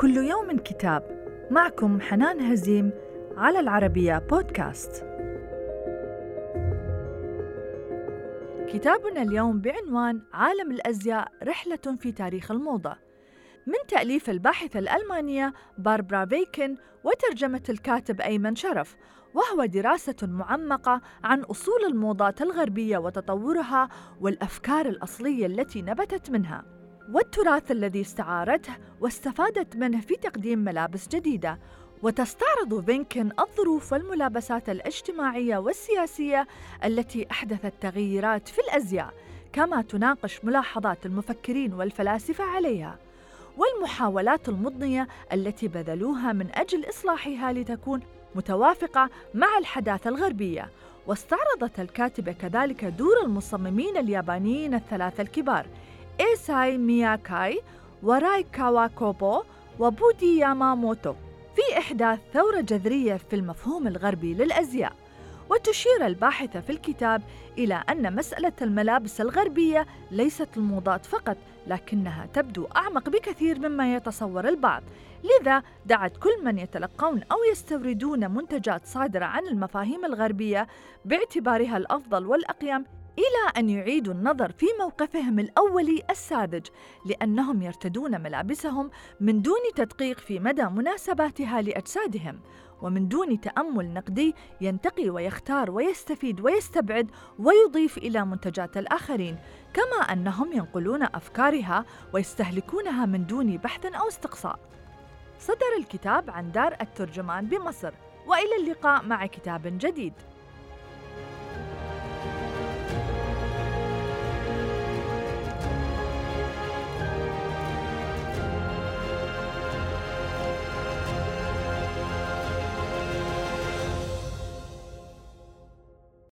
كل يوم كتاب. معكم حنان هزيم على العربية بودكاست. كتابنا اليوم بعنوان عالم الأزياء رحلة في تاريخ الموضة. من تأليف الباحثة الألمانية باربرا فيكن وترجمة الكاتب أيمن شرف وهو دراسة معمقة عن أصول الموضات الغربية وتطورها والأفكار الأصلية التي نبتت منها. والتراث الذي استعارته واستفادت منه في تقديم ملابس جديدة. وتستعرض فينكن الظروف والملابسات الاجتماعية والسياسية التي أحدثت تغييرات في الأزياء كما تناقش ملاحظات المفكرين والفلاسفة عليها. والمحاولات المضنية التي بذلوها من أجل إصلاحها لتكون متوافقة مع الحداثة الغربية. واستعرضت الكاتبة كذلك دور المصممين اليابانيين الثلاثة الكبار إيساي مياكاي وراي كاواكوبو وبودي ياماموتو في إحداث ثورة جذرية في المفهوم الغربي للأزياء. وتشير الباحثة في الكتاب إلى أن مسألة الملابس الغربية ليست الموضات فقط لكنها تبدو أعمق بكثير مما يتصور البعض. لذا دعت كل من يتلقون أو يستوردون منتجات صادرة عن المفاهيم الغربية باعتبارها الأفضل والأقيم إلى أن يعيدوا النظر في موقفهم الأولي الساذج لأنهم يرتدون ملابسهم من دون تدقيق في مدى مناسباتها لأجسادهم ومن دون تأمل نقدي ينتقي ويختار ويستفيد ويستبعد ويضيف إلى منتجات الآخرين كما أنهم ينقلون أفكارها ويستهلكونها من دون بحث أو استقصاء. صدر الكتاب عن دار الترجمان بمصر وإلى اللقاء مع كتاب جديد.